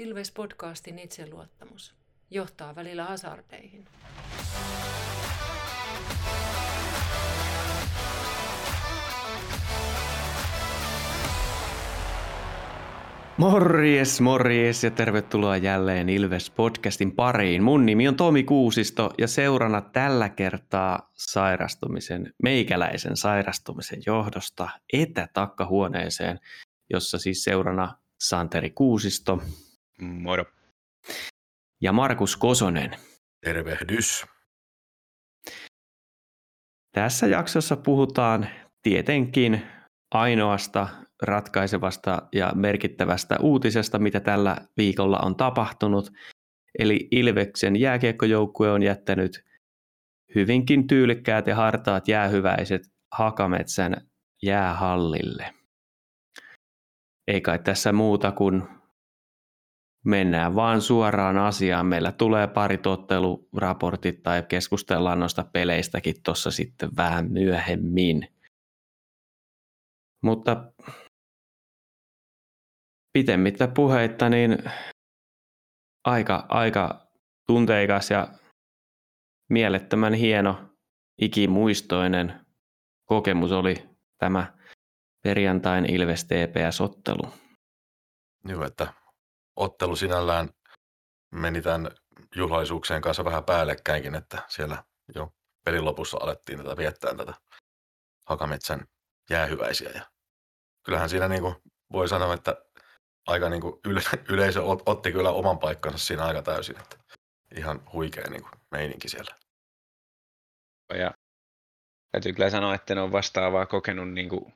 Ilves-podcastin itseluottamus johtaa välillä hasardeihin. Morjes, morjes ja tervetuloa jälleen Ilves-podcastin pariin. Mun nimi on Tomi Kuusisto ja seurana tällä kertaa sairastumisen, meikäläisen sairastumisen johdosta etätakkahuoneeseen, jossa siis seurana Santeri Kuusisto. Moro. Ja Markus Kosonen. Tervehdys. Tässä jaksossa puhutaan tietenkin ainoasta ratkaisevasta ja merkittävästä uutisesta, mitä tällä viikolla on tapahtunut. Eli Ilveksen jääkiekkojoukkue on jättänyt hyvinkin tyylikkäät ja hartaat jäähyväiset Hakametsän jäähallille. Ei kai tässä muuta kuin mennään vaan suoraan asiaan. Meillä tulee pari totteluraportit tai keskustellaan noista peleistäkin tuossa sitten vähän myöhemmin. Mutta pitemmittä puheitta, niin aika, aika tunteikas ja mielettömän hieno, ikimuistoinen kokemus oli tämä perjantain Ilves TPS-ottelu. Joo, että ottelu sinällään meni tämän juhlaisuuksien kanssa vähän päällekkäinkin, että siellä jo pelin lopussa alettiin tätä viettää tätä Hakametsän jäähyväisiä. Ja kyllähän siinä niin kuin voi sanoa, että aika niin kuin yle, yleisö otti kyllä oman paikkansa siinä aika täysin. Että ihan huikea niin kuin meininki siellä. Ja täytyy kyllä sanoa, että en ole vastaavaa kokenut niin kuin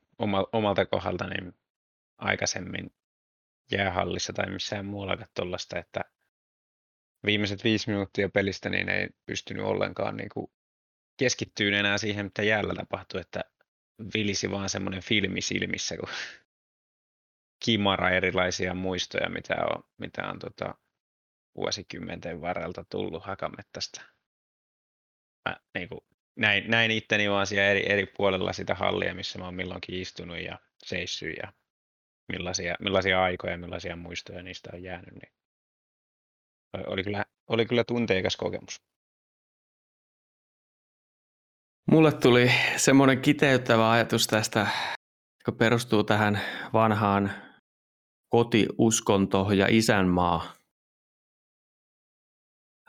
omalta kohdalta niin aikaisemmin jäähallissa tai missään muuallakaan tuollaista, että viimeiset viisi minuuttia pelistä niin ei pystynyt ollenkaan niin kuin keskittyyn enää siihen, mitä jäällä tapahtui, että vilisi vaan semmoinen filmi silmissä, kun kimara erilaisia muistoja, mitä on, mitä on tota, vuosikymmenten varrelta tullut Hakamettästä. Mä, niin kuin, näin, näin itteni vaan siellä eri, eri puolella sitä hallia, missä mä oon milloinkin istunut ja seissyt ja millaisia, millaisia aikoja, millaisia muistoja niistä on jäänyt. Niin oli, kyllä, oli kyllä tunteikas kokemus. Mulle tuli semmoinen kiteyttävä ajatus tästä, joka perustuu tähän vanhaan kotiuskonto ja isänmaa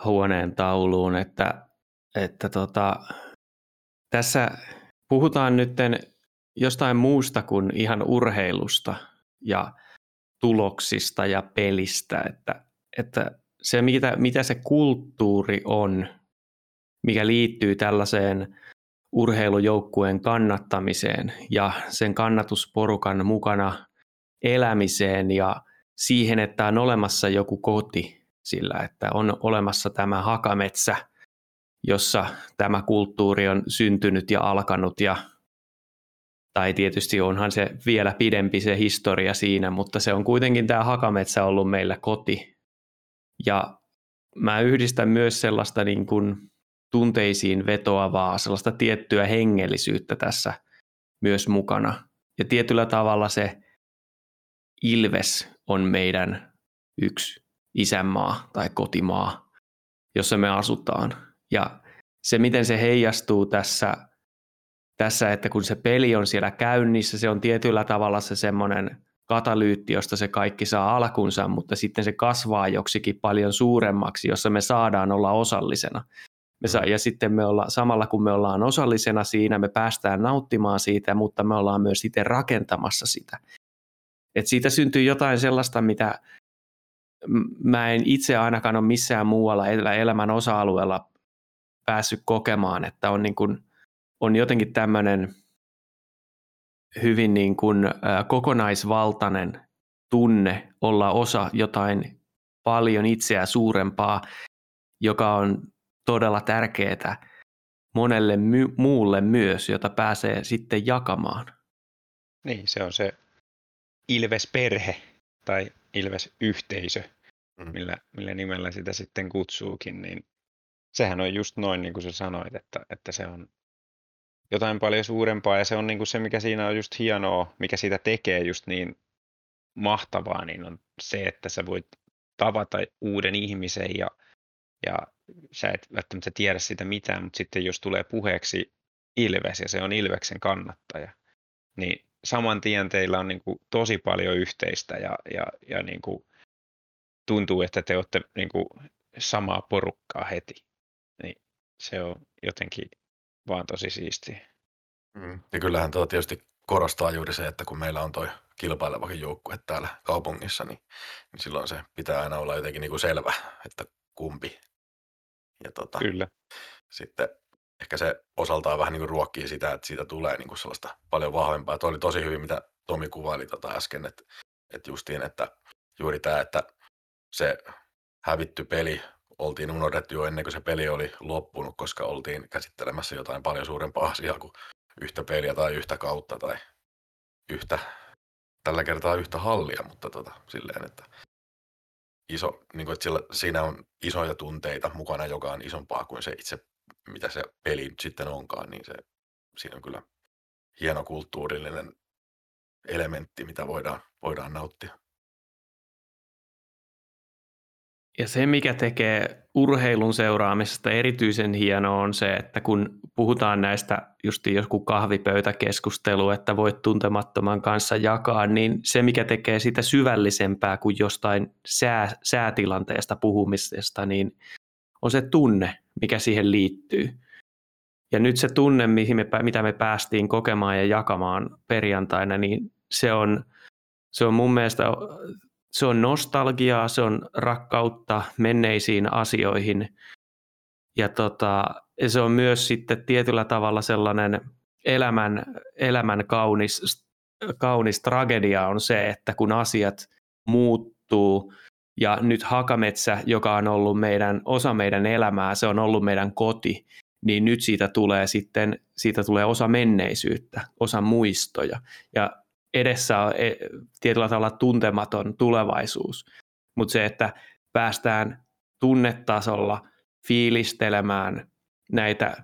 huoneen tauluun, että, että tota, tässä puhutaan nyt jostain muusta kuin ihan urheilusta ja tuloksista ja pelistä, että, että se mitä, mitä se kulttuuri on, mikä liittyy tällaiseen urheilujoukkueen kannattamiseen ja sen kannatusporukan mukana elämiseen ja siihen, että on olemassa joku koti sillä, että on olemassa tämä hakametsä, jossa tämä kulttuuri on syntynyt ja alkanut ja tai tietysti onhan se vielä pidempi se historia siinä, mutta se on kuitenkin tämä hakametsä ollut meillä koti. Ja mä yhdistän myös sellaista niin kuin tunteisiin vetoavaa, sellaista tiettyä hengellisyyttä tässä myös mukana. Ja tietyllä tavalla se Ilves on meidän yksi isänmaa tai kotimaa, jossa me asutaan. Ja se, miten se heijastuu tässä, tässä, että kun se peli on siellä käynnissä, se on tietyllä tavalla se semmoinen katalyytti, josta se kaikki saa alkunsa, mutta sitten se kasvaa joksikin paljon suuremmaksi, jossa me saadaan olla osallisena. Me saa, ja sitten me ollaan, samalla kun me ollaan osallisena siinä, me päästään nauttimaan siitä, mutta me ollaan myös itse rakentamassa sitä. Et siitä syntyy jotain sellaista, mitä mä en itse ainakaan ole missään muualla elämän osa-alueella päässyt kokemaan, että on, niin kuin, on jotenkin tämmöinen hyvin niin kuin, kokonaisvaltainen tunne olla osa jotain paljon itseä suurempaa, joka on todella tärkeää monelle my- muulle myös, jota pääsee sitten jakamaan. Niin, se on se Ilves-perhe tai Ilves-yhteisö, mm. millä, millä nimellä sitä sitten kutsuukin, niin sehän on just noin niin kuin sä sanoit, että, että se on jotain paljon suurempaa ja se on niin kuin se, mikä siinä on just hienoa, mikä siitä tekee just niin mahtavaa, niin on se, että sä voit tavata uuden ihmisen ja, ja sä et välttämättä tiedä sitä mitään, mutta sitten jos tulee puheeksi Ilves ja se on Ilveksen kannattaja, niin saman tien teillä on niin kuin tosi paljon yhteistä ja, ja, ja niin kuin tuntuu, että te olette niin kuin samaa porukkaa heti. Niin se on jotenkin vaan tosi siistiä. Mm. Ja kyllähän tuo tietysti korostaa juuri se, että kun meillä on toi kilpailevakin joukkue täällä kaupungissa, niin, niin silloin se pitää aina olla jotenkin niin kuin selvä, että kumpi. Ja tota, Kyllä. sitten ehkä se osaltaan vähän niin kuin ruokkii sitä, että siitä tulee niin kuin sellaista paljon vahvempaa. Tuo oli tosi hyvin, mitä Tomi kuvaili tota äsken, että, että justiin, että juuri tämä, että se hävitty peli oltiin unohdettu jo ennen kuin se peli oli loppunut, koska oltiin käsittelemässä jotain paljon suurempaa asiaa kuin yhtä peliä tai yhtä kautta tai yhtä, tällä kertaa yhtä hallia, mutta tota, silleen, että iso, niin kuin, että sillä, siinä on isoja tunteita mukana, joka on isompaa kuin se itse, mitä se peli nyt sitten onkaan, niin se, siinä on kyllä hieno kulttuurillinen elementti, mitä voidaan, voidaan nauttia. Ja se, mikä tekee urheilun seuraamisesta erityisen hienoa on se, että kun puhutaan näistä just joku kahvipöytäkeskustelu, että voit tuntemattoman kanssa jakaa, niin se, mikä tekee sitä syvällisempää kuin jostain sää, säätilanteesta puhumisesta, niin on se tunne, mikä siihen liittyy. Ja nyt se tunne, mihin me, mitä me päästiin kokemaan ja jakamaan perjantaina, niin se on, se on mun mielestä se on nostalgiaa, se on rakkautta menneisiin asioihin ja, tota, se on myös sitten tietyllä tavalla sellainen elämän, elämän kaunis, kaunis tragedia on se, että kun asiat muuttuu ja nyt Hakametsä, joka on ollut meidän, osa meidän elämää, se on ollut meidän koti, niin nyt siitä tulee sitten siitä tulee osa menneisyyttä, osa muistoja. Ja edessä on e, tietyllä tavalla tuntematon tulevaisuus, mutta se, että päästään tunnetasolla fiilistelemään näitä,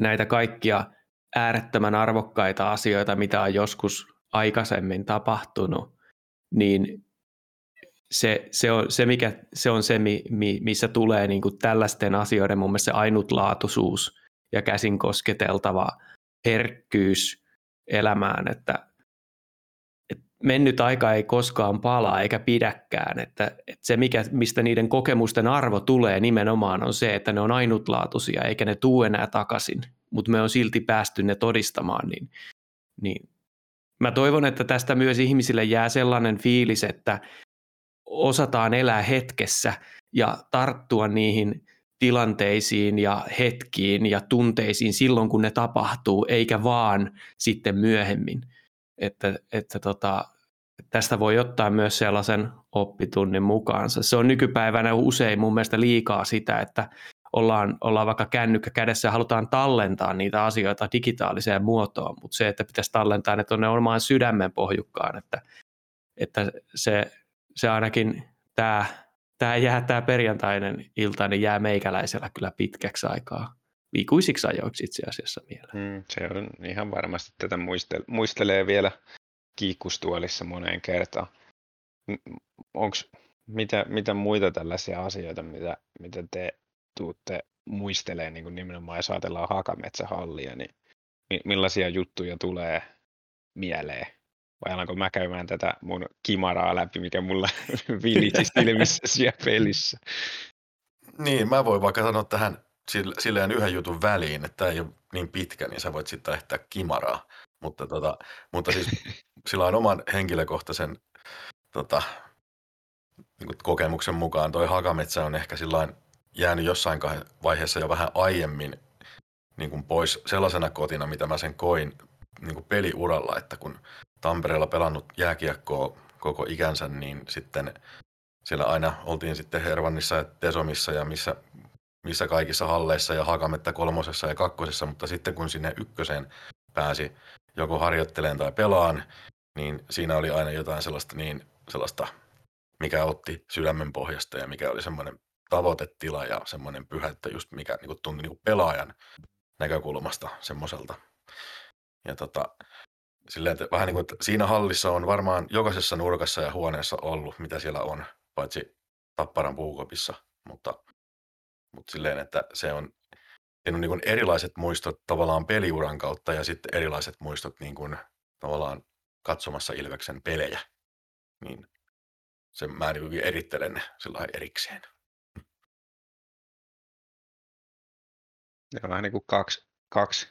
näitä kaikkia äärettömän arvokkaita asioita, mitä on joskus aikaisemmin tapahtunut, niin se, se, on, se, mikä, se on se, mi, mi, missä tulee niin kuin tällaisten asioiden mun mielestä se ainutlaatuisuus ja käsin kosketeltava herkkyys elämään, että mennyt aika ei koskaan palaa eikä pidäkään. Että, että se, mikä, mistä niiden kokemusten arvo tulee nimenomaan, on se, että ne on ainutlaatuisia eikä ne tuu enää takaisin, mutta me on silti päästy ne todistamaan. Niin, niin mä toivon, että tästä myös ihmisille jää sellainen fiilis, että osataan elää hetkessä ja tarttua niihin tilanteisiin ja hetkiin ja tunteisiin silloin, kun ne tapahtuu, eikä vaan sitten myöhemmin että, että tota, tästä voi ottaa myös sellaisen oppitunnin mukaansa. Se on nykypäivänä usein mun mielestä liikaa sitä, että ollaan, ollaan vaikka kännykkä kädessä ja halutaan tallentaa niitä asioita digitaaliseen muotoon, mutta se, että pitäisi tallentaa ne tuonne omaan sydämen pohjukkaan, että, että se, se ainakin tämä, tämä jää tämä perjantainen ilta, niin jää meikäläisellä kyllä pitkäksi aikaa ikuisiksi ajoiksi itse asiassa mieleen. Mm, se on ihan varmasti tätä muistel- muistelee vielä kiikkustuolissa moneen kertaan. Onks, mitä, mitä muita tällaisia asioita, mitä, mitä te tuutte muistelee niin nimenomaan, jos ajatellaan Hakametsähallia, niin millaisia juttuja tulee mieleen? Vai alanko mä käymään tätä mun kimaraa läpi, mikä mulla viliti silmissä siellä pelissä? Niin, mä voin vaikka sanoa tähän silleen yhden jutun väliin, että tämä ei ole niin pitkä, niin sä voit sitten lähteä kimaraa. Mutta, tota, mutta siis sillä on oman henkilökohtaisen tota, niin kuin kokemuksen mukaan toi Hakametsä on ehkä sillain jäänyt jossain vaiheessa jo vähän aiemmin niin kuin pois sellaisena kotina, mitä mä sen koin niin kuin peliuralla, että kun Tampereella pelannut jääkiekkoa koko ikänsä, niin sitten siellä aina oltiin sitten Hervannissa ja Tesomissa ja missä missä kaikissa halleissa ja Hakametta kolmosessa ja kakkosessa, mutta sitten kun sinne ykköseen pääsi joko harjoitteleen tai pelaan, niin siinä oli aina jotain sellaista, niin, sellaista mikä otti sydämen pohjasta ja mikä oli semmoinen tavoitetila ja semmoinen pyhättä just mikä niin kuin tuntui niin kuin pelaajan näkökulmasta semmoiselta. Ja tota, silleen, että vähän niin kuin, että siinä hallissa on varmaan jokaisessa nurkassa ja huoneessa ollut, mitä siellä on, paitsi Tapparan puukopissa, mutta, mutta silleen, että se on, siinä on niin kuin erilaiset muistot tavallaan peliuran kautta ja sitten erilaiset muistot niin kuin tavallaan katsomassa Ilveksen pelejä. Niin se mä niin erittelen ne sillä erikseen. Ne on vähän niin kuin kaksi, kaksi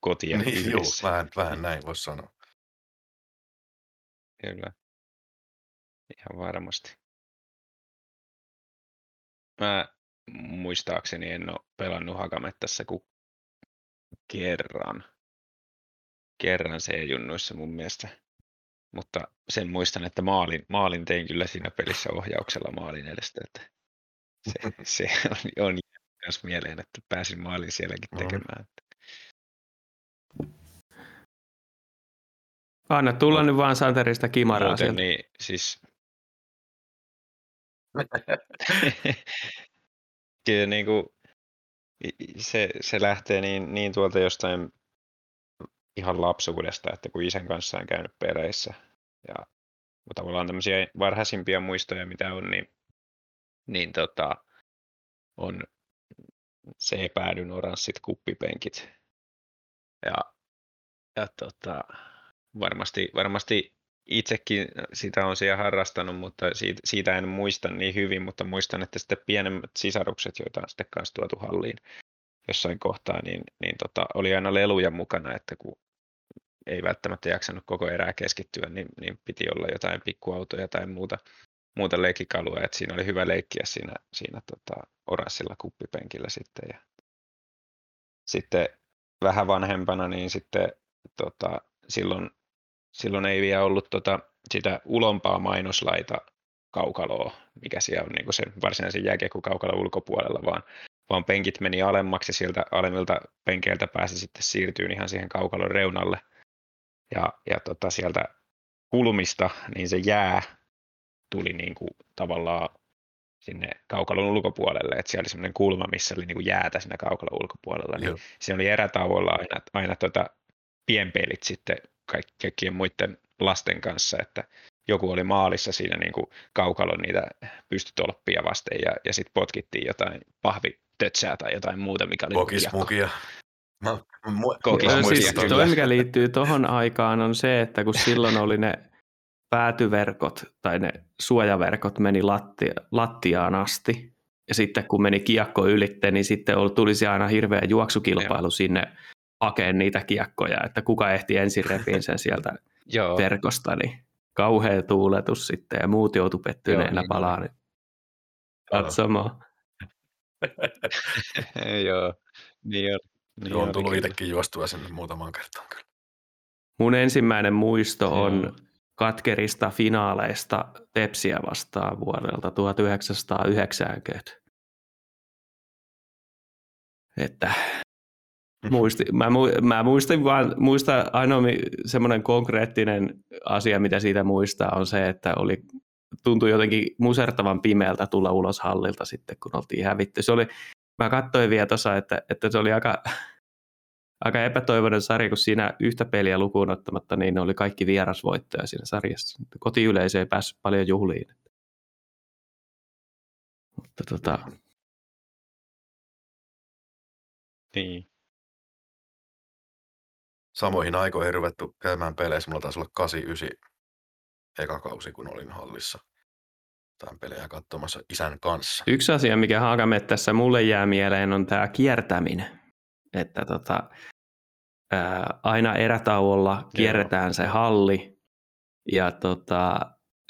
kotia niin, joo, vähän, vähän näin voisi sanoa. Kyllä. Ihan varmasti. Mä muistaakseni en ole pelannut Hakamettässä kuin kerran. Kerran C-junnuissa mun mielestä. Mutta sen muistan, että maalin, maalin tein kyllä siinä pelissä ohjauksella maalin edestä. Että se, se on, on myös mieleen, että pääsin maalin sielläkin tekemään. Anna tulla nyt vaan Santerista kimaraa Muuten, sieltä. Niin, siis... Kyllä niin kuin, se, se lähtee niin, niin tuolta jostain ihan lapsuudesta, että kun isän kanssa on käynyt peleissä ja tavallaan tämmöisiä varhaisimpia muistoja, mitä on, niin, niin tota, on se epäilyn oranssit kuppipenkit. Ja, ja tota, varmasti, varmasti itsekin sitä on siellä harrastanut, mutta siitä, siitä en muista niin hyvin, mutta muistan, että sitten pienemmät sisarukset, joita on sitten kanssa tuotu halliin jossain kohtaa, niin, niin tota, oli aina leluja mukana, että kun ei välttämättä jaksanut koko erää keskittyä, niin, niin piti olla jotain pikkuautoja tai muuta, muuta leikkikalua, että siinä oli hyvä leikkiä siinä, siinä tota, oranssilla kuppipenkillä sitten. Ja sitten vähän vanhempana, niin sitten tota, silloin, silloin ei vielä ollut tota, sitä ulompaa mainoslaita kaukaloa, mikä siellä on niin kuin sen varsinaisen jääkiekkokaukalon ulkopuolella, vaan, vaan penkit meni alemmaksi ja sieltä alemmilta penkeiltä pääsi sitten siirtyy ihan siihen kaukalon reunalle. Ja, ja tota, sieltä kulmista niin se jää tuli niin kuin tavallaan sinne kaukalon ulkopuolelle, että siellä oli semmoinen kulma, missä oli niin kuin jäätä siinä kaukalon ulkopuolella, niin Joo. siinä oli erätauolla aina, aina tota pienpeilit sitten kaikkien muiden lasten kanssa, että joku oli maalissa siinä niin kuin kaukalon niitä pystytolppia vasten ja, ja sitten potkittiin jotain pahvitötsää tai jotain muuta, mikä oli Kokismukia. No, mu- siis toi, mikä liittyy tuohon aikaan, on se, että kun silloin oli ne päätyverkot tai ne suojaverkot meni latti, lattiaan asti. Ja sitten kun meni kiekko ylitte, niin sitten tulisi aina hirveä juoksukilpailu Joo. sinne hakeen niitä kiekkoja, että kuka ehti ensin repiin sen sieltä Joo. verkosta, niin kauhea tuuletus sitten ja muut joutu pettyneenä niin palaan niin katsomaan. Joo, niin on. Niin Joo, on tullut itsekin juostua sinne muutamaan kertaan kyllä. Mun ensimmäinen muisto on katkerista finaaleista Tepsiä vastaan vuodelta 1990. Että. Muisti, mä, mä muistin vaan, muista ainoa semmoinen konkreettinen asia, mitä siitä muistaa, on se, että oli, tuntui jotenkin musertavan pimeältä tulla ulos hallilta sitten, kun oltiin hävitty. Se oli, mä katsoin vielä tuossa, että, että se oli aika aika epätoivoinen sarja, kun siinä yhtä peliä lukuun ottamatta, niin ne oli kaikki vierasvoittoja siinä sarjassa. Kotiyleisö ei päässyt paljon juhliin. Mutta tota... Niin. Samoihin aikoihin ruvettu käymään peleissä. Mulla taisi olla 89 eka kausi, kun olin hallissa tämän pelejä katsomassa isän kanssa. Yksi asia, mikä Haakamettässä mulle jää mieleen, on tämä kiertäminen. Että tota, ää, aina erätauolla kierretään Joo. se halli ja tota,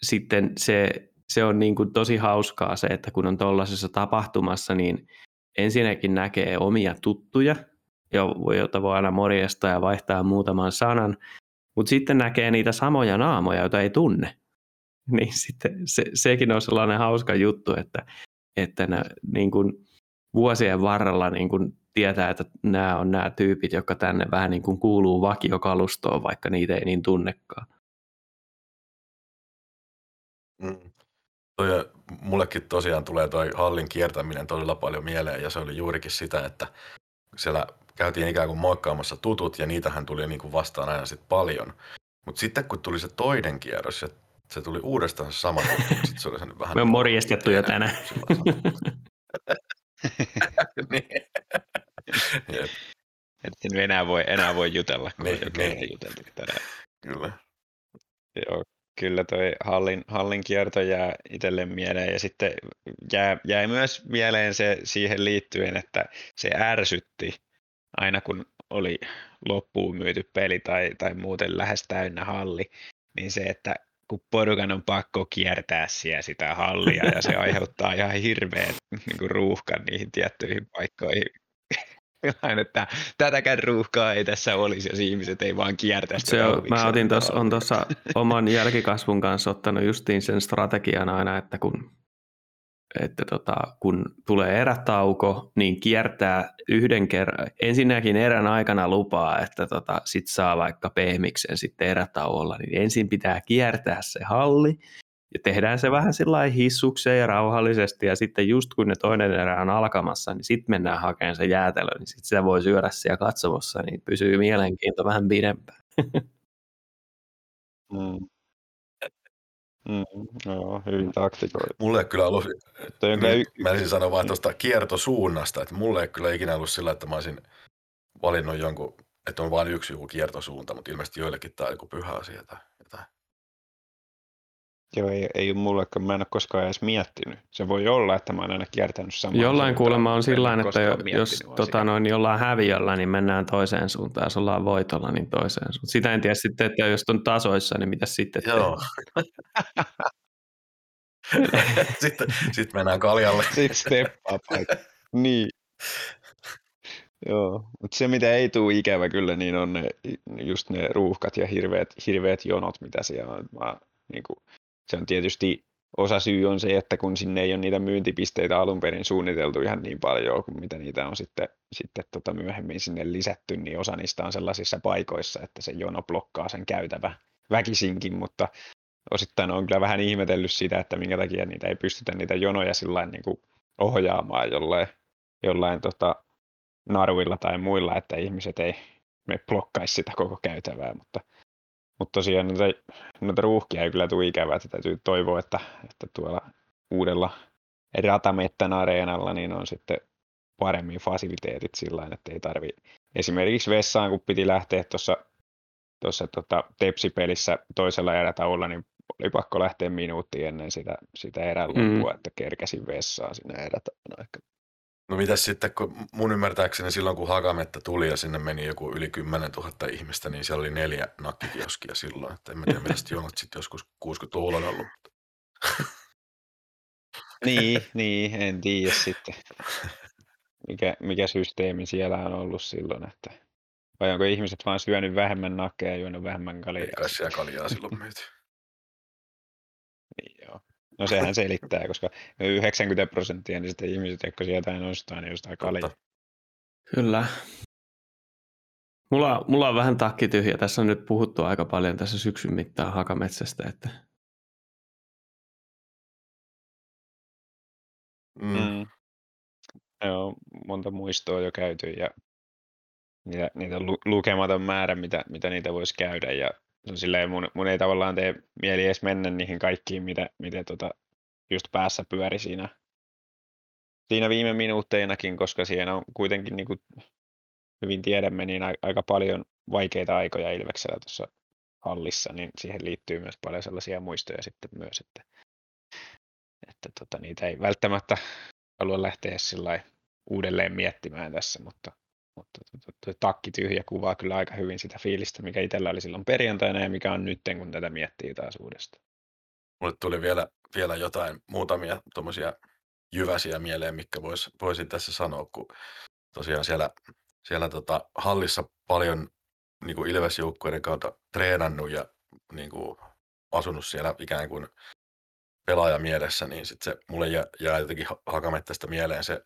sitten se, se on niin kuin tosi hauskaa se, että kun on tuollaisessa tapahtumassa, niin ensinnäkin näkee omia tuttuja, joita voi aina morjesta ja vaihtaa muutaman sanan, mutta sitten näkee niitä samoja naamoja, joita ei tunne. Niin sitten se, sekin on sellainen hauska juttu, että, että ne, niin kuin vuosien varrella niin kuin tietää, että nämä on nämä tyypit, jotka tänne vähän niin kuin kuuluu vakiokalustoon, vaikka niitä ei niin tunnekaan. Mm. Toi, mullekin tosiaan tulee toi hallin kiertäminen todella paljon mieleen ja se oli juurikin sitä, että siellä käytiin ikään kuin moikkaamassa tutut ja niitähän tuli niin kuin vastaan aina sit paljon. Mutta sitten kun tuli se toinen kierros ja se tuli uudestaan se sama juttu, mutta sit se oli sen vähän... Me on morjestettu jo tänään. niin. Jep, en enää voi, enää voi jutella, kun Niin, niin. kerran juteltu tänään. kyllä. Joo, kyllä toi hallin, hallin kierto jää itselle mieleen ja sitten jää, jäi myös mieleen se siihen liittyen, että se ärsytti aina kun oli loppuun myyty peli tai, tai muuten lähes täynnä halli, niin se, että kun porukan on pakko kiertää siellä sitä hallia ja se aiheuttaa ihan hirveän niin kuin ruuhkan niihin tiettyihin paikkoihin. Että tätäkään ruuhkaa ei tässä olisi, jos ihmiset ei vaan kiertäisi. Se tätä on, mä otin hallia. on tuossa oman jälkikasvun kanssa ottanut justiin sen strategian aina, että kun, että tota, kun tulee erätauko, niin kiertää yhden kerran, ensinnäkin erän aikana lupaa, että tota, sit saa vaikka pehmiksen sitten erätauolla, niin ensin pitää kiertää se halli, ja tehdään se vähän sillä hissukseen ja rauhallisesti, ja sitten just kun ne toinen erä on alkamassa, niin sitten mennään hakemaan se jäätelö, niin sitten sitä voi syödä siellä katsomossa, niin pysyy mielenkiinto vähän pidempään. Mm. Mm, joo, hyvin taktikoitu. Mulle ei kyllä ollut, on kyllä y- mä ensin sanoa vaan tuosta kiertosuunnasta, että mulle ei kyllä ikinä ollut sillä, että mä olisin valinnut jonkun, että on vain yksi joku kiertosuunta, mutta ilmeisesti joillekin tämä on joku pyhä asia tai. Joo, ei, ei ole mullekaan, mä en ole koskaan edes miettinyt. Se voi olla, että mä oon aina kiertänyt samaan Jollain kuulemma on sillä että jos tota, noin, niin ollaan häviöllä, niin mennään toiseen suuntaan. Jos ollaan voitolla, niin toiseen suuntaan. Sitä en tiedä sitten, että jos on tasoissa, niin mitä sitten Joo. sitten, sitten mennään kaljalle. Sitten steppaa paikka. Niin. Joo, mutta se mitä ei tule ikävä kyllä, niin on ne, just ne ruuhkat ja hirveät, hirveät jonot, mitä siellä on. Mä, niin kuin, se on tietysti osa syy on se, että kun sinne ei ole niitä myyntipisteitä alun perin suunniteltu ihan niin paljon kuin mitä niitä on sitten, sitten tota myöhemmin sinne lisätty, niin osa niistä on sellaisissa paikoissa, että se jono blokkaa sen käytävä väkisinkin, mutta osittain on kyllä vähän ihmetellyt sitä, että minkä takia niitä ei pystytä niitä jonoja sillä niin kuin ohjaamaan jollain, jollain tota, naruilla tai muilla, että ihmiset ei me blokkaisi sitä koko käytävää, mutta, mutta tosiaan noita, noita ruuhkia ei kyllä tule ikävää, että täytyy toivoa, että, että tuolla uudella ratamettän areenalla niin on sitten paremmin fasiliteetit sillä tavalla, että ei tarvi esimerkiksi vessaan, kun piti lähteä tuossa tuossa tota, tepsipelissä toisella erätauolla, niin oli pakko lähteä minuutti ennen sitä, sitä erän Mm. loppua, että kerkäsin vessaan sinne erätauolla. No mitäs sitten, kun mun ymmärtääkseni silloin, kun Hakametta tuli ja sinne meni joku yli 10 000 ihmistä, niin siellä oli neljä nakkikioskia silloin. Että en mä tiedä, mitä sitten jonot sitten joskus 60-luvulla on ollut. Niin, niin, en tiedä sitten, mikä, mikä systeemi siellä on ollut silloin, että vai onko ihmiset vaan syönyt vähemmän nakkeja ja juonut vähemmän ei kaljaa? kai siellä kaljaa silloin myyty. No sehän selittää, koska 90 prosenttia niistä ihmiset, jotka sieltä ei ostaa, niin ostaa kaljaa. Kyllä. Mulla, mulla on vähän takki tyhjä. Tässä on nyt puhuttu aika paljon tässä syksyn mittaan hakametsästä, että Mm. Mm. Joo, monta muistoa jo käyty ja niitä, niitä lu- lukematon määrä, mitä, mitä niitä voisi käydä. Ja silleen, mun, mun ei tavallaan tee mieli edes mennä niihin kaikkiin, mitä, mitä tota, just päässä pyöri siinä, siinä viime minuutteinakin, koska siinä on kuitenkin niin kuin hyvin tiedämme, niin aika paljon vaikeita aikoja Ilveksellä tuossa hallissa, niin siihen liittyy myös paljon sellaisia muistoja sitten myös, että, että tota, niitä ei välttämättä halua lähteä sillä uudelleen miettimään tässä, mutta, mutta tuo, takki tyhjä kuvaa kyllä aika hyvin sitä fiilistä, mikä itsellä oli silloin perjantaina ja mikä on nyt, kun tätä miettii taas uudestaan. Mulle tuli vielä, vielä jotain muutamia tuommoisia jyväsiä mieleen, mitkä vois, voisin tässä sanoa, kun tosiaan siellä, siellä tota, hallissa paljon niin kuin Ilves-joukkueiden kautta treenannut ja niin kuin, asunut siellä ikään kuin pelaajamielessä, niin sit se mulle jää, jää jotenkin ha- hakamettästä mieleen se,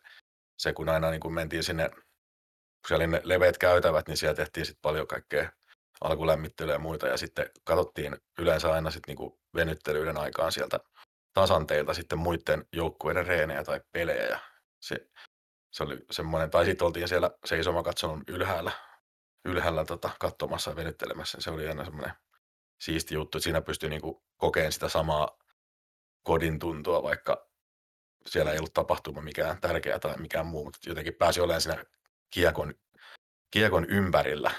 se, kun aina niin kuin mentiin sinne, kun siellä oli ne leveät käytävät, niin siellä tehtiin sitten paljon kaikkea alkulämmittelyä ja muita, ja sitten katsottiin yleensä aina sitten niinku venyttelyiden aikaan sieltä tasanteilta sitten muiden joukkueiden reenejä tai pelejä, ja se, se oli semmoinen, tai sitten oltiin siellä seisoma katsonut ylhäällä, ylhäällä tota, katsomassa ja venyttelemässä, se oli aina semmoinen siisti juttu, että siinä pystyy niinku kokeen sitä samaa kodin tuntua, vaikka siellä ei ollut tapahtuma mikään tärkeä tai mikään muu, mutta jotenkin pääsi olemaan siinä kiekon, kiekon ympärillä.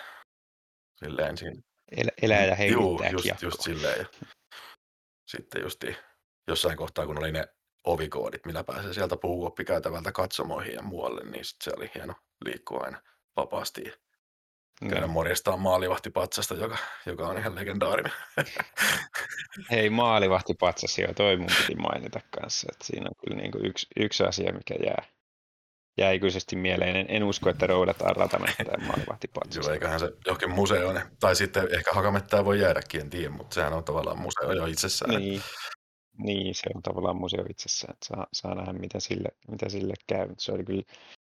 Silleen siinä. El- elää ja hengittää Juu, just, just silleen. Ja sitten justi jossain kohtaa, kun oli ne ovikoodit, millä pääsee sieltä puhuoppikäytävältä katsomoihin ja muualle, niin sit se oli hieno liikkua aina vapaasti ja käydä Niin. morjestaan maalivahtipatsasta, joka, joka on ihan legendaarinen. Hei, maalivahti patsas, joo, toi mun piti mainita kanssa, että siinä on kyllä niin kuin yksi, yksi asia, mikä jää, jää ikuisesti mieleen. En, en usko, että roudataan ratamenttään maalivahti patsas. Silloin eiköhän se johonkin museoon, tai sitten ehkä hakamettää voi jäädäkin, en tiedä, mutta sehän on tavallaan museo jo itsessään. Niin, niin, se on tavallaan museo itsessään, että saa, saa nähdä, mitä sille, mitä sille käy. Se oli kyllä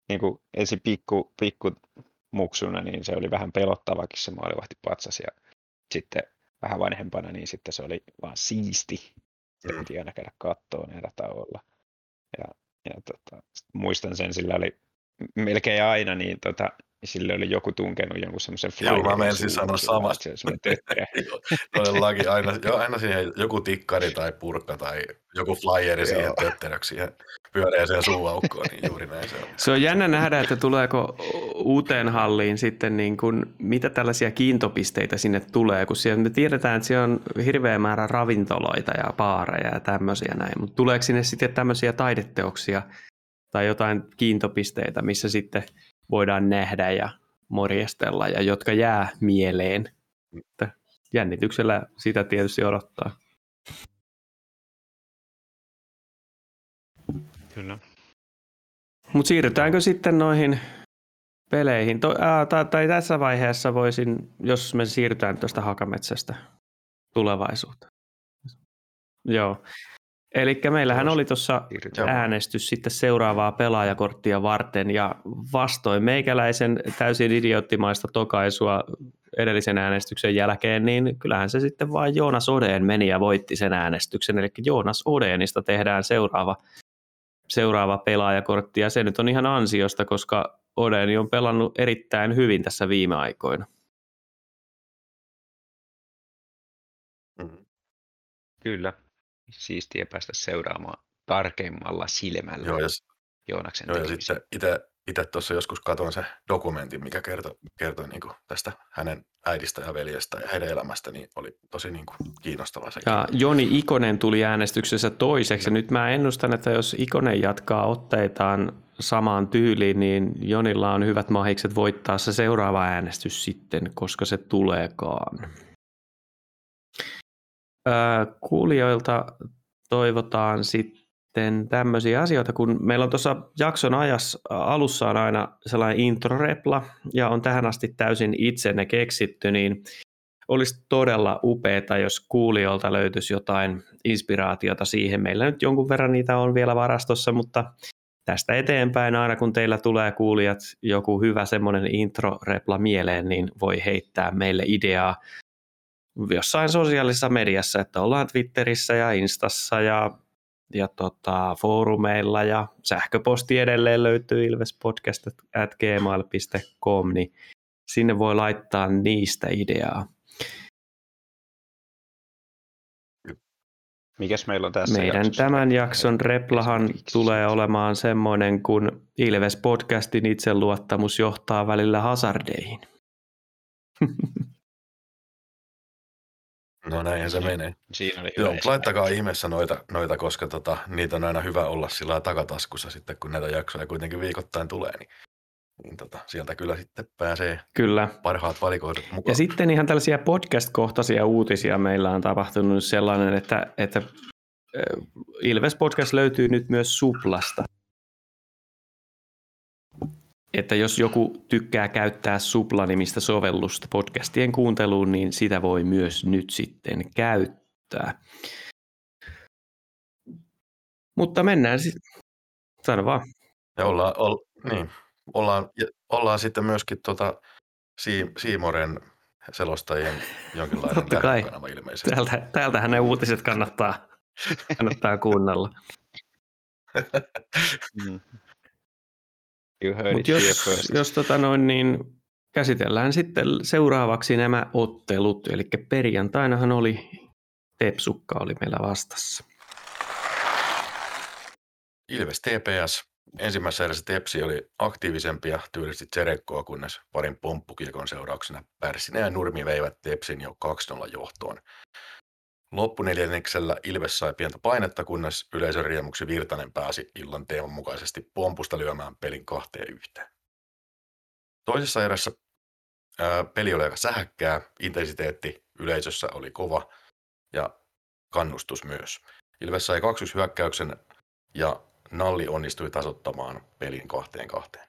niin kuin ensin pikku, pikku muksuna, niin se oli vähän pelottavakin se maalivahti patsas ja sitten vähän vanhempana, niin sitten se oli vaan siisti. Sitä Mm. piti aina käydä kattoon näillä tauolla. Ja, ja tota, muistan sen, sillä oli melkein aina, niin tota, sille oli joku tunkenut jonkun semmoisen Joo, mä flyerin meinasin suuhun sanoa samasta. Todellakin aina, jo, aina siihen joku tikkari tai purkka tai joku flyeri siihen tötteröksi pyöreäseen suuaukkoon, niin juuri näin se on. Se on jännä nähdä, että tuleeko uuteen halliin sitten niin kuin, mitä tällaisia kiintopisteitä sinne tulee, kun siellä me tiedetään, että siellä on hirveä määrä ravintoloita ja baareja ja tämmöisiä näin, mutta tuleeko sinne sitten tämmöisiä taideteoksia tai jotain kiintopisteitä, missä sitten voidaan nähdä ja morjestella ja jotka jää mieleen. Jännityksellä sitä tietysti odottaa. Kyllä. Mutta siirrytäänkö sitten noihin peleihin? To, ää, tai, tai tässä vaiheessa voisin, jos me siirrytään tuosta Hakametsästä tulevaisuuteen. Joo. Eli meillähän oli tuossa äänestys sitten seuraavaa pelaajakorttia varten ja vastoin meikäläisen täysin idioottimaista tokaisua edellisen äänestyksen jälkeen, niin kyllähän se sitten vain Joonas Odeen meni ja voitti sen äänestyksen. Eli Joonas Odeenista tehdään seuraava, seuraava pelaajakortti ja se nyt on ihan ansiosta, koska Odeeni on pelannut erittäin hyvin tässä viime aikoina. Mm. Kyllä. Siistiä päästä seuraamaan tarkemmalla silmällä Joo, ja, Joonaksen joo, ja sitten itse itse tuossa joskus katsoin se dokumentin, mikä kertoi, kertoi niin kuin tästä hänen äidistä ja veljestä ja heidän elämästä, niin oli tosi niin kuin kiinnostava sekin. Ja Joni Ikonen tuli äänestyksessä toiseksi. Ja nyt mä ennustan, että jos Ikonen jatkaa otteitaan samaan tyyliin, niin Jonilla on hyvät mahikset voittaa se seuraava äänestys sitten, koska se tuleekaan. Öö, kuulijoilta toivotaan sitten tämmöisiä asioita, kun meillä on tuossa jakson ajassa alussa on aina sellainen introrepla ja on tähän asti täysin itsenne keksitty, niin olisi todella upeaa, jos kuulijoilta löytyisi jotain inspiraatiota siihen. Meillä nyt jonkun verran niitä on vielä varastossa, mutta tästä eteenpäin aina kun teillä tulee kuulijat joku hyvä semmoinen intro-repla mieleen, niin voi heittää meille ideaa jossain sosiaalisessa mediassa, että ollaan Twitterissä ja Instassa ja, ja tota, foorumeilla ja sähköposti edelleen löytyy ilvespodcast.gmail.com, niin sinne voi laittaa niistä ideaa. Mikäs meillä on tässä Meidän jaksossa? tämän jakson replahan tulee olemaan semmoinen, kun Ilves podcastin itseluottamus johtaa välillä hazardeihin. No näinhän se menee. Siinä oli Joo, laittakaa ihmeessä noita, noita koska tota, niitä on aina hyvä olla sillä takataskussa sitten, kun näitä jaksoja kuitenkin viikoittain tulee, niin, niin tota, sieltä kyllä sitten pääsee Kyllä. parhaat valikoidut mukaan. Ja sitten ihan tällaisia podcast-kohtaisia uutisia meillä on tapahtunut sellainen, että, että Ilves Podcast löytyy nyt myös Suplasta. Että jos joku tykkää käyttää Supla-nimistä sovellusta podcastien kuunteluun, niin sitä voi myös nyt sitten käyttää. Mutta mennään sitten. Sano vaan. Ja ollaan, ol, niin, ollaan, ja ollaan sitten myöskin tota, Sii- Siimoren selostajien jonkinlainen Totta kai. tähdenkanava ilmeisesti. Täältä, täältähän ne uutiset kannattaa, kannattaa kuunnella. Mm. You heard Mut it here jos, first. jos tota noin, niin käsitellään sitten seuraavaksi nämä ottelut. Eli perjantainahan oli Tepsukka oli meillä vastassa. Ilves TPS. Ensimmäisessä erässä Tepsi oli aktiivisempi ja tyylisti Tserekkoa, kunnes parin pomppukiekon seurauksena Pärssinen ja Nurmi veivät Tepsin jo 2-0 johtoon. Loppuneljänneksellä Ilves sai pientä painetta, kunnes yleisön riemuksi Virtanen pääsi illan teeman mukaisesti pompusta lyömään pelin kahteen yhteen. Toisessa erässä ää, peli oli aika sähäkkää, intensiteetti yleisössä oli kova ja kannustus myös. Ilves sai 2 hyökkäyksen ja Nalli onnistui tasottamaan pelin kahteen kahteen.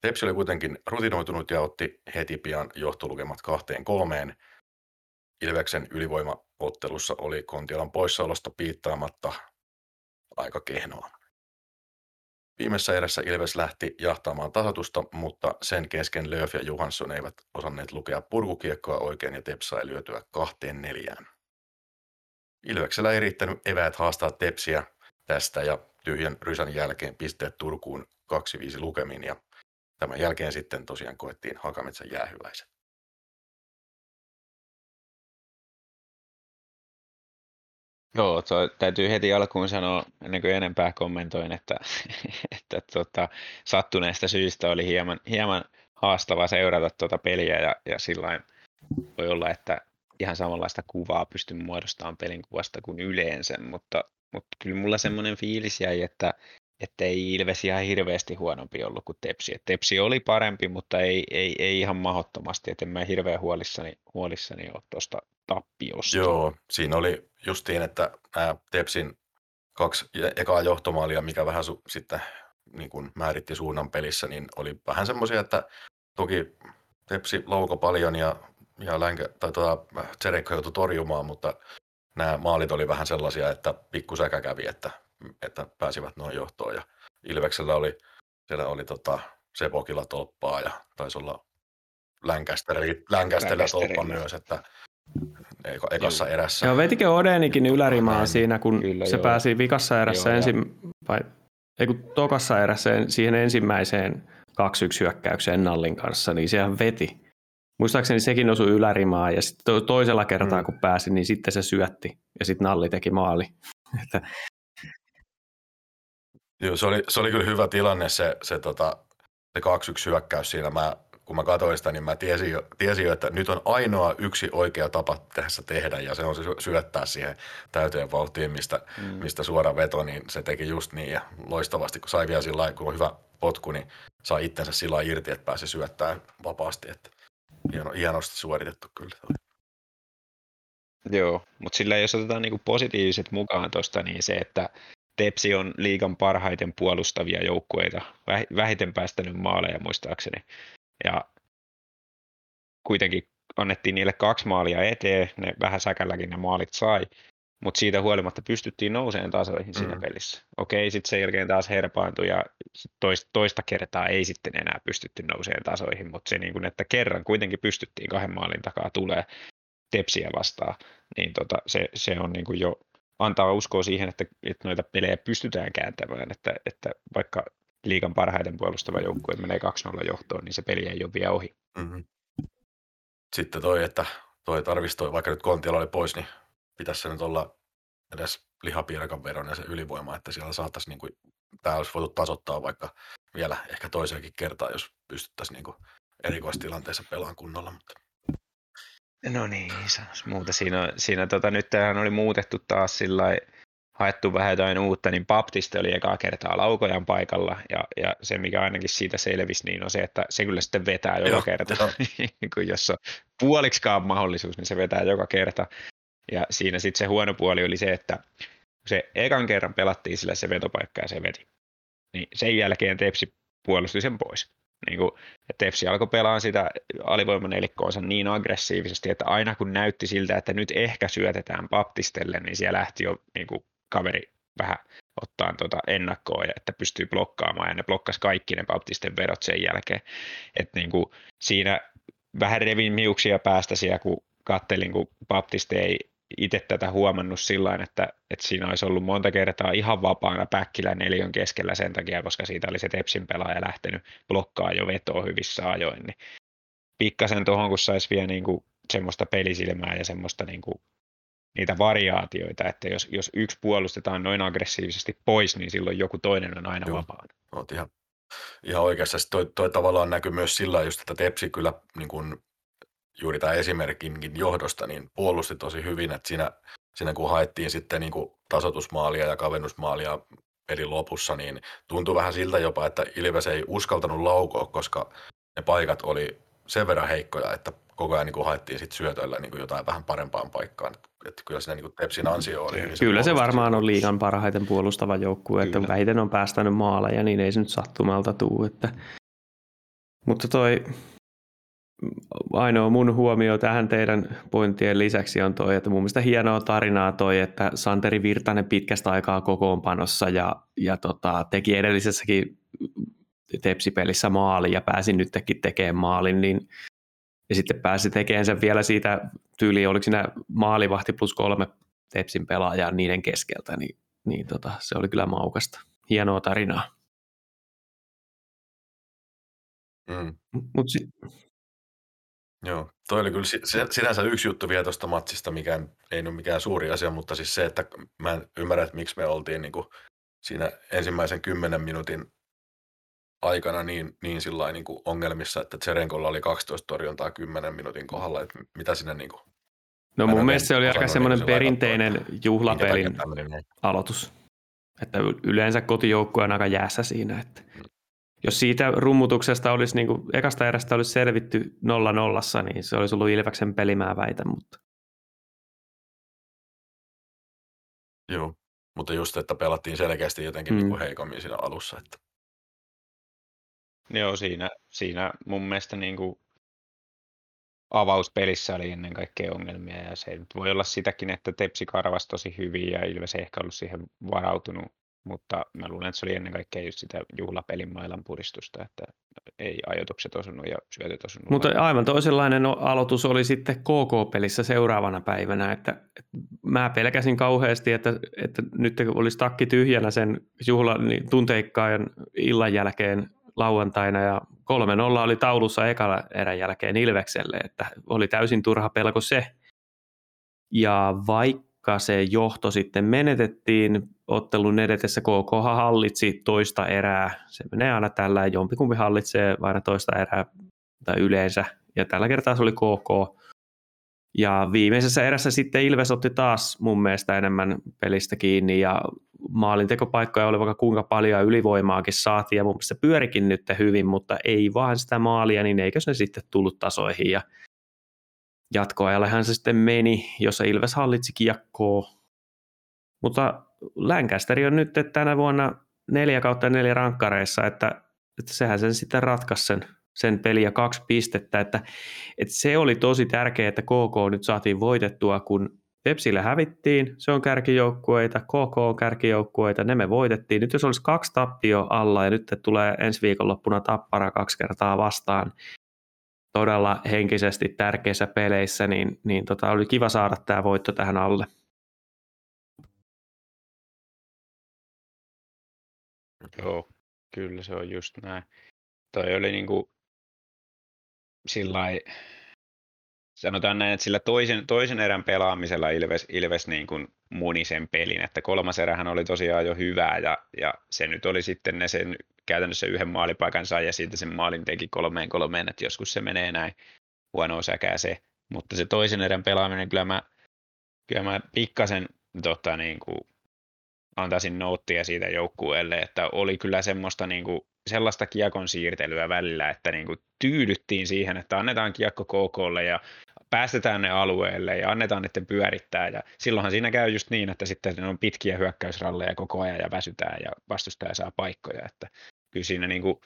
Tepsi oli kuitenkin rutinoitunut ja otti heti pian johtolukemat kahteen kolmeen. Ilveksen ylivoimaottelussa oli Kontialan poissaolosta piittaamatta aika kehnoa. Viimeisessä erässä Ilves lähti jahtaamaan tasotusta, mutta sen kesken Lööf ja Johansson eivät osanneet lukea purkukiekkoa oikein ja Tepsa ei lyötyä kahteen neljään. Ilveksellä ei riittänyt eväät haastaa Tepsiä tästä ja tyhjän rysän jälkeen pisteet Turkuun 2-5 lukemin ja tämän jälkeen sitten tosiaan koettiin Hakametsän jäähyväiset. Joo, to, täytyy heti alkuun sanoa, ennen kuin enempää kommentoin, että, että tota, sattuneesta syystä oli hieman, hieman haastava seurata tuota peliä ja, ja sillä voi olla, että ihan samanlaista kuvaa pystyn muodostamaan pelin kuvasta kuin yleensä, mutta, mutta kyllä mulla semmoinen fiilis jäi, että, että ei Ilves ihan hirveästi huonompi ollut kuin Tepsi. Et Tepsi oli parempi, mutta ei, ei, ei ihan mahdottomasti, että en mä hirveän huolissani, huolissani ole tuosta tappiosta. Joo, siinä oli justiin, että nämä Tepsin kaksi ekaa johtomaalia, mikä vähän su- sitten niin kuin määritti suunnan pelissä, niin oli vähän semmoisia, että toki Tepsi lauko paljon ja, ja Länkä, tai tuota, Tserekko joutui torjumaan, mutta nämä maalit oli vähän sellaisia, että pikkusäkä kävi, että, että pääsivät noin johtoon. Ja Ilveksellä oli, siellä oli tota, Sepokilla tolppaa ja taisi olla Länkästeri, Länkästerillä tolppa myös, että ekassa joo. erässä. Joo, vetikö Odenikin ylärimaa siinä, kun Kyllä, se joo. pääsi vikassa erässä joo, ensin, vai ei kun tokassa erässä siihen ensimmäiseen 2-1 hyökkäykseen Nallin kanssa, niin sehän veti. Muistaakseni sekin osui ylärimaa ja sitten toisella kertaa mm. kun pääsi, niin sitten se syötti ja sitten Nalli teki maali. Joo, se oli, se oli kyllä hyvä tilanne se, se, tota, se 2-1 hyökkäys siinä. Mä kun mä katsoin sitä, niin mä tiesin jo, tiesin jo, että nyt on ainoa yksi oikea tapa tässä tehdä, ja se on se syöttää siihen täyteen vauhtiin, mistä, mm. mistä suora veto, niin se teki just niin, ja loistavasti, kun sai vielä sillä kun on hyvä potku, niin saa itsensä sillä irti, että pääsi syöttämään vapaasti, että hieno, hienosti suoritettu kyllä. Joo, mutta sillä jos otetaan niinku positiiviset mukaan tuosta, niin se, että Tepsi on liigan parhaiten puolustavia joukkueita, vähiten päästänyt maaleja muistaakseni. Ja kuitenkin annettiin niille kaksi maalia eteen, ne vähän säkälläkin ne maalit sai, mutta siitä huolimatta pystyttiin nouseen tasoihin siinä mm. pelissä. Okei, sitten sen jälkeen taas herpaantui ja toista, toista kertaa ei sitten enää pystytty nouseen tasoihin, mutta se niin kuin, että kerran kuitenkin pystyttiin kahden maalin takaa tulee tepsiä vastaan, niin tota, se, se on niin kuin jo antaa uskoa siihen, että, että noita pelejä pystytään kääntämään, että, että vaikka liikan parhaiten puolustava joukkue menee 2-0 johtoon, niin se peli ei ole vielä ohi. Mm-hmm. Sitten toi, että toi tarvisi toi, vaikka nyt Kontiala oli pois, niin pitäisi se nyt olla edes lihapiirakan veron ja se ylivoima, että siellä saataisiin, niin kuin, tämä olisi voitu tasoittaa vaikka vielä ehkä toiseenkin kertaa, jos pystyttäisiin niin kuin erikoistilanteessa pelaan kunnolla. Mutta... No niin, sanoisi muuta. Siinä, siinä tota, nyt tähän oli muutettu taas sillä haettu vähän jotain uutta, niin Baptiste oli ekaa kertaa laukojan paikalla, ja, ja se mikä ainakin siitä selvisi, niin on se, että se kyllä sitten vetää joka Joo, kerta, kun jos on puoliksikaan mahdollisuus, niin se vetää joka kerta. Ja siinä sitten se huono puoli oli se, että se ekan kerran pelattiin sillä se vetopaikka ja se veti. Niin sen jälkeen Tepsi puolusti sen pois. Niin kuin, Tepsi alkoi pelaa sitä alivoimanelikkoonsa niin aggressiivisesti, että aina kun näytti siltä, että nyt ehkä syötetään Baptistelle, niin siellä lähti jo niin kuin kaveri vähän ottaa tuota ennakkoa, että pystyy blokkaamaan, ja ne blokkas kaikki ne Baptisten verot sen jälkeen. Että niin kuin siinä vähän revin miuksia päästä siellä, kun kattelin, kun Baptiste ei itse tätä huomannut sillä että, että siinä olisi ollut monta kertaa ihan vapaana päkkillä neljön keskellä sen takia, koska siitä oli se Tepsin pelaaja lähtenyt blokkaa jo vetoa hyvissä ajoin, niin pikkasen tuohon, kun saisi vielä niin kuin semmoista pelisilmää ja semmoista niin kuin niitä variaatioita, että jos, jos yksi puolustetaan noin aggressiivisesti pois, niin silloin joku toinen on aina Joo. vapaana. Oot ihan, ihan oikeassa. Sitten toi, toi tavallaan näkyy myös sillä just, että Tepsi kyllä niin kun, juuri tämä esimerkinkin johdosta niin puolusti tosi hyvin, että siinä, siinä kun haettiin sitten niin kuin tasotusmaalia ja kavennusmaalia pelin lopussa, niin tuntui vähän siltä jopa, että Ilves ei uskaltanut laukoa, koska ne paikat oli sen verran heikkoja, että koko ajan niin kuin haettiin sit syötöillä niin kuin jotain vähän parempaan paikkaan. Että kyllä siinä niin kuin Tepsin ansio oli. hyvin Kyllä se varmaan on liigan parhaiten puolustava joukkue, että vähiten on päästänyt maaleja, niin ei se nyt sattumalta tuu. Että... Mutta toi ainoa mun huomio tähän teidän pointtien lisäksi on toi, että mun mielestä hienoa tarinaa toi, että Santeri Virtanen pitkästä aikaa kokoonpanossa ja, ja tota, teki edellisessäkin tepsipelissä maali ja pääsi nytkin tekemään maalin, niin ja sitten pääsi tekemään sen vielä siitä tyyliin, oliko siinä maalivahti plus kolme Tepsin pelaajaa niiden keskeltä, niin, niin tota, se oli kyllä maukasta. Hienoa tarinaa. Mm. Mut si- Joo, toi oli kyllä si- si- sinänsä yksi juttu vielä tuosta matsista, mikä ei ole mikään suuri asia, mutta siis se, että mä en ymmärrä, että miksi me oltiin niin kuin siinä ensimmäisen kymmenen minuutin aikana niin, niin niin kuin ongelmissa, että Tserenkolla oli 12 torjuntaa 10 minuutin kohdalla, että mitä siinä niin kuin, no mun mielestä se oli aika semmoinen niinku perinteinen minkä juhlapelin aloitus. Että yleensä kotijoukkue on aika jäässä siinä. Että jos siitä rummutuksesta olisi, niin kuin, ekasta erästä olisi selvitty nolla nollassa, niin se olisi ollut Ilveksen peli, mä väitän. Mutta Joo, mutta just, että pelattiin selkeästi jotenkin Mm. niin kuin heikommin siinä alussa. Että, Joo, siinä, siinä mun mielestä niin kuin avauspelissä oli ennen kaikkea ongelmia ja se nyt voi olla sitäkin, että Tepsi karvasi tosi hyvin ja Ilves ei ehkä ollut siihen varautunut, mutta mä luulen, että se oli ennen kaikkea just sitä juhlapelin mailan puristusta, että ei ajoitukset osunut ja syötöt osunut. Mutta aivan toisenlainen aloitus oli sitten KK-pelissä seuraavana päivänä, että, että mä pelkäsin kauheasti, että, että nyt kun olisi takki tyhjänä sen juhlan niin tunteikkaan illan jälkeen lauantaina ja 3-0 oli taulussa ekalla erän jälkeen Ilvekselle, että oli täysin turha pelko se. Ja vaikka se johto sitten menetettiin ottelun edetessä, KK hallitsi toista erää. Se menee aina tällä, jompikumpi hallitsee aina toista erää tai yleensä. Ja tällä kertaa se oli KK. Ja viimeisessä erässä sitten Ilves otti taas mun mielestä enemmän pelistä kiinni ja maalintekopaikkoja oli vaikka kuinka paljon ylivoimaakin saatiin ja mun mielestä pyörikin nyt hyvin, mutta ei vaan sitä maalia, niin eikö se sitten tullut tasoihin ja jatkoajallehan se sitten meni, jossa Ilves hallitsi kiekkoa. Mutta Lancaster on nyt tänä vuonna neljä kautta neljä rankkareissa, että, että sehän sen sitten ratkaisi sen, sen peli ja kaksi pistettä, että, että se oli tosi tärkeää, että KK nyt saatiin voitettua, kun Tepsille hävittiin, se on kärkijoukkueita, KK on kärkijoukkueita, ne me voitettiin. Nyt jos olisi kaksi tappio alla ja nyt tulee ensi viikonloppuna tappara kaksi kertaa vastaan todella henkisesti tärkeissä peleissä, niin, niin tota, oli kiva saada tämä voitto tähän alle. Joo, kyllä se on just näin. Toi oli niinku sillä sanotaan näin, että sillä toisen, toisen erän pelaamisella Ilves, Ilves niin kuin muni sen pelin, että kolmas erähän oli tosiaan jo hyvää ja, ja se nyt oli sitten ne sen käytännössä yhden maalipaikan sai ja siitä sen maalin teki kolmeen kolmeen, että joskus se menee näin. Huonoa säkää se, mutta se toisen erän pelaaminen kyllä mä, kyllä mä pikkasen tota, niin kuin, antaisin noottia siitä joukkueelle, että oli kyllä semmoista niin kuin, sellaista kiekon siirtelyä välillä, että niin kuin tyydyttiin siihen, että annetaan kiekko KKlle ja päästetään ne alueelle ja annetaan niiden pyörittää ja silloinhan siinä käy just niin, että sitten ne on pitkiä hyökkäysralleja koko ajan ja väsytään ja vastustaja saa paikkoja, että kyllä siinä niin kuin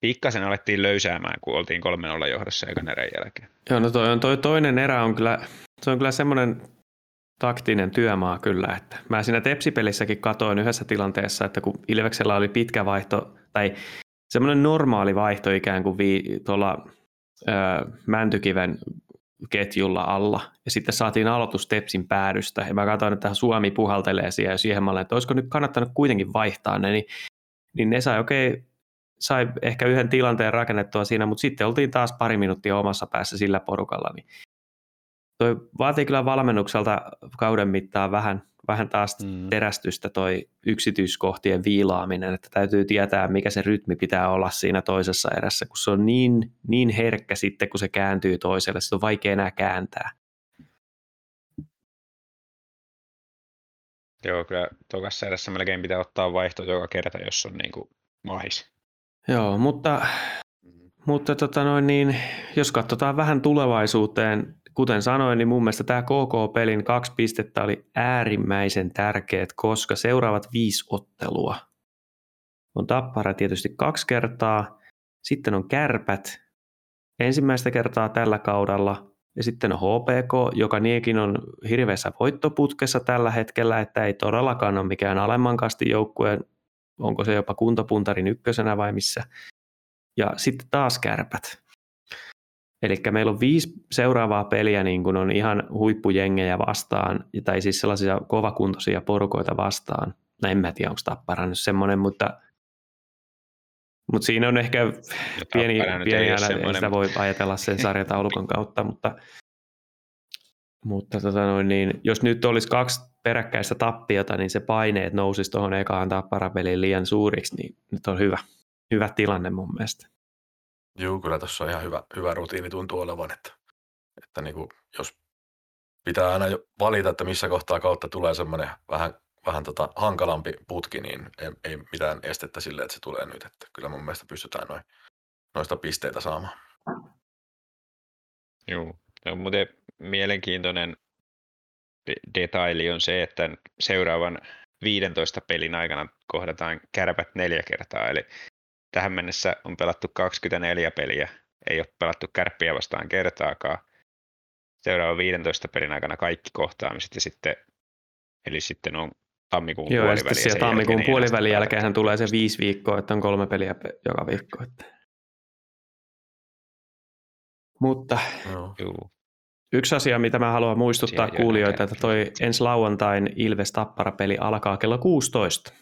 pikkasen alettiin löysäämään, kun oltiin 3-0 johdossa ekan erän jälkeen. Joo, no toi, on, toi toinen erä on kyllä, se on kyllä semmoinen taktinen työmaa kyllä, että mä siinä Tepsipelissäkin katoin yhdessä tilanteessa, että kun Ilveksellä oli pitkä vaihto, tai semmoinen normaali vaihto ikään kuin vii, tuolla ö, Mäntykiven ketjulla alla, ja sitten saatiin aloitus Tepsin päädystä, ja mä katsoin, että Suomi puhaltelee siihen, ja siihen mä olen, että olisiko nyt kannattanut kuitenkin vaihtaa ne, niin, niin ne sai oikein sai ehkä yhden tilanteen rakennettua siinä, mutta sitten oltiin taas pari minuuttia omassa päässä sillä porukalla. Niin toi vaatii kyllä valmennukselta kauden mittaan vähän, vähän taas mm. terästystä toi yksityiskohtien viilaaminen, että täytyy tietää, mikä se rytmi pitää olla siinä toisessa erässä, kun se on niin, niin herkkä sitten, kun se kääntyy toiselle, se on vaikea enää kääntää. Joo, kyllä tokassa erässä melkein pitää ottaa vaihto joka kerta, jos on niin kuin mahis. Joo, mutta, mutta tota noin niin, jos katsotaan vähän tulevaisuuteen, kuten sanoin, niin mun mielestä tämä KK-pelin kaksi pistettä oli äärimmäisen tärkeät, koska seuraavat viisi ottelua on Tappara tietysti kaksi kertaa, sitten on Kärpät ensimmäistä kertaa tällä kaudella, ja sitten on HPK, joka niekin on hirveässä voittoputkessa tällä hetkellä, että ei todellakaan ole mikään alemman joukkue, onko se jopa kuntopuntarin ykkösenä vai missä. Ja sitten taas kärpät. Eli meillä on viisi seuraavaa peliä, niin kun on ihan huippujengejä vastaan, tai siis sellaisia kovakuntoisia porukoita vastaan. No en mä tiedä, onko Tappara nyt semmoinen, mutta, mutta siinä on ehkä pieni, pieni älä, sitä voi ajatella sen sarjataulukon kautta, mutta, mutta tota noin, niin, jos nyt olisi kaksi peräkkäistä tappiota, niin se paineet nousisi tuohon ekaan tapparapeliin liian suuriksi, niin nyt on hyvä, hyvä tilanne mun mielestä. Joo, kyllä tuossa on ihan hyvä, hyvä rutiini tuntuu olevan, että, että niin kuin, jos pitää aina valita, että missä kohtaa kautta tulee semmoinen vähän, vähän tota hankalampi putki, niin ei, ei mitään estettä sille, että se tulee nyt. Että kyllä mun mielestä pystytään noin, noista pisteitä saamaan. Joo, no, muuten mielenkiintoinen detaili on se, että seuraavan 15 pelin aikana kohdataan kärpät neljä kertaa, eli tähän mennessä on pelattu 24 peliä, ei ole pelattu kärppiä vastaan kertaakaan. Seuraavan 15 pelin aikana kaikki kohtaamiset ja sitten, eli sitten on tammikuun Joo, puoliväli. Joo, ja tammikuun puolivälin jälkeen tulee se viisi viikkoa, että on kolme peliä joka viikko. Että. Mutta Joo. Yksi asia, mitä mä haluan muistuttaa Siellä kuulijoita, että toi ensi lauantain Ilves Tappara-peli alkaa kello 16.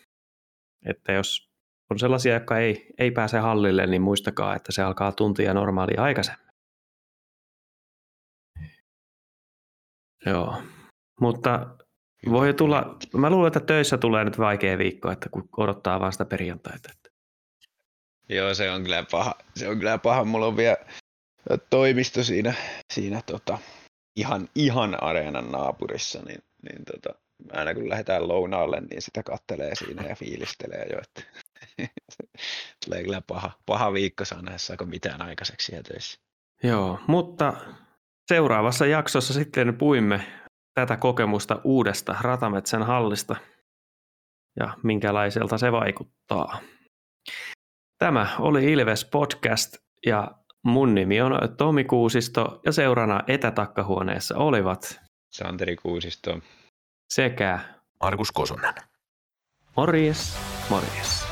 Että jos on sellaisia, jotka ei, ei pääse hallille, niin muistakaa, että se alkaa tuntia normaalia aikaisemmin. Joo, mutta voi tulla, mä luulen, että töissä tulee nyt vaikea viikko, että kun odottaa vasta perjantaita. Joo, se on kyllä paha. Se on kyllä paha. Mulla on vielä toimisto siinä, siinä tota, ihan, ihan areenan naapurissa, niin, niin tota, aina kun lähdetään lounaalle, niin sitä kattelee siinä ja fiilistelee jo, että tulee kyllä paha, paha viikko saa nähdä, saako mitään aikaiseksi siellä töissä. Joo, mutta seuraavassa jaksossa sitten puimme tätä kokemusta uudesta Ratametsän hallista ja minkälaiselta se vaikuttaa. Tämä oli Ilves Podcast ja Mun nimi on Tomi Kuusisto ja seurana etätakkahuoneessa olivat Santeri Kuusisto sekä Markus Kosonen. Morjes, morjes.